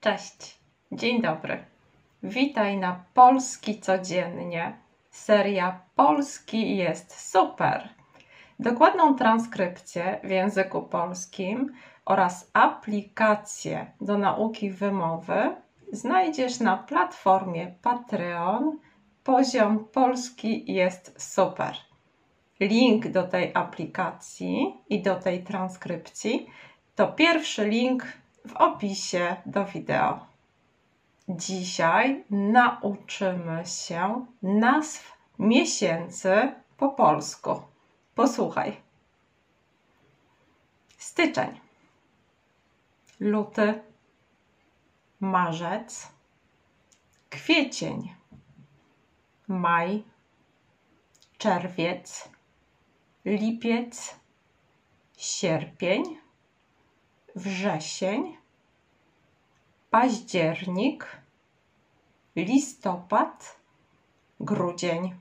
Cześć, dzień dobry. Witaj na Polski Codziennie. Seria Polski jest super. Dokładną transkrypcję w języku polskim oraz aplikację do nauki wymowy znajdziesz na platformie Patreon. Poziom polski jest super. Link do tej aplikacji i do tej transkrypcji to pierwszy link w opisie do wideo. Dzisiaj nauczymy się nazw miesięcy po polsku. Posłuchaj. Styczeń, luty, marzec, kwiecień, maj, czerwiec, lipiec, sierpień, wrzesień, październik, listopad, grudzień.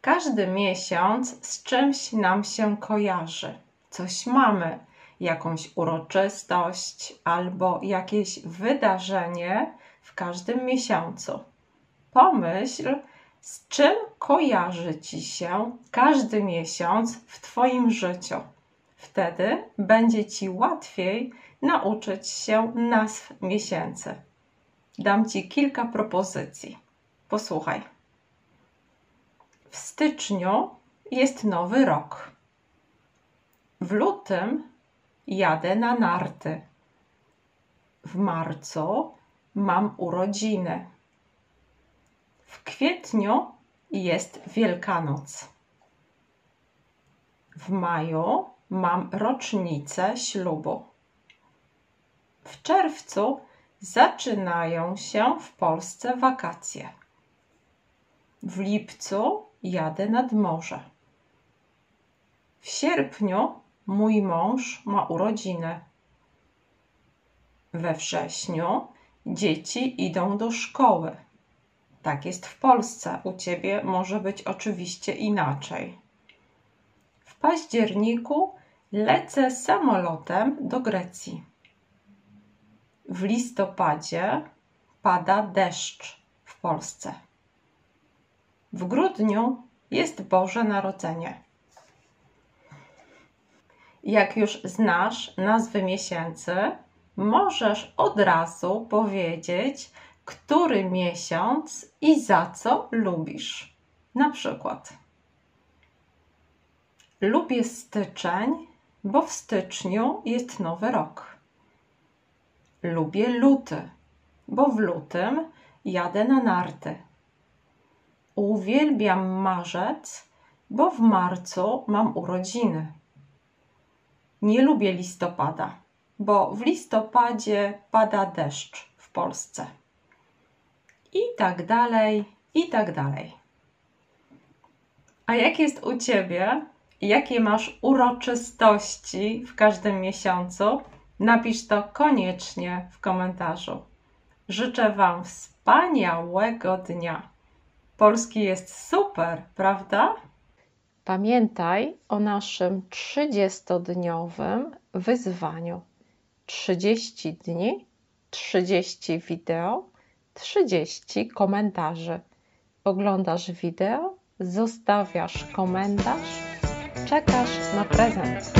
Każdy miesiąc z czymś nam się kojarzy. Coś mamy, jakąś uroczystość albo jakieś wydarzenie w każdym miesiącu. Pomyśl, z czym kojarzy ci się każdy miesiąc w Twoim życiu. Wtedy będzie ci łatwiej nauczyć się nazw miesięcy. Dam ci kilka propozycji. Posłuchaj. W styczniu jest nowy rok. W lutym jadę na narty. W marcu mam urodziny. W kwietniu jest Wielkanoc. W maju mam rocznicę ślubu. W czerwcu zaczynają się w Polsce wakacje. W lipcu jadę nad morze. W sierpniu mój mąż ma urodziny. We wrześniu dzieci idą do szkoły. Tak jest w Polsce. U ciebie może być oczywiście inaczej. W październiku lecę samolotem do Grecji. W listopadzie pada deszcz w Polsce. W grudniu jest Boże Narodzenie. Jak już znasz nazwy miesięcy, możesz od razu powiedzieć, który miesiąc i za co lubisz. Na przykład, lubię styczeń, bo w styczniu jest nowy rok. Lubię luty, bo w lutym jadę na narty. Uwielbiam marzec, bo w marcu mam urodziny. Nie lubię listopada, bo w listopadzie pada deszcz w Polsce. I tak dalej, i tak dalej. A jak jest u Ciebie? Jakie masz uroczystości w każdym miesiącu? Napisz to koniecznie w komentarzu. Życzę Wam wspaniałego dnia. Polski jest super, prawda? Pamiętaj o naszym 30-dniowym wyzwaniu. 30 dni, 30 wideo, 30 komentarzy. Oglądasz wideo, zostawiasz komentarz, czekasz na prezent.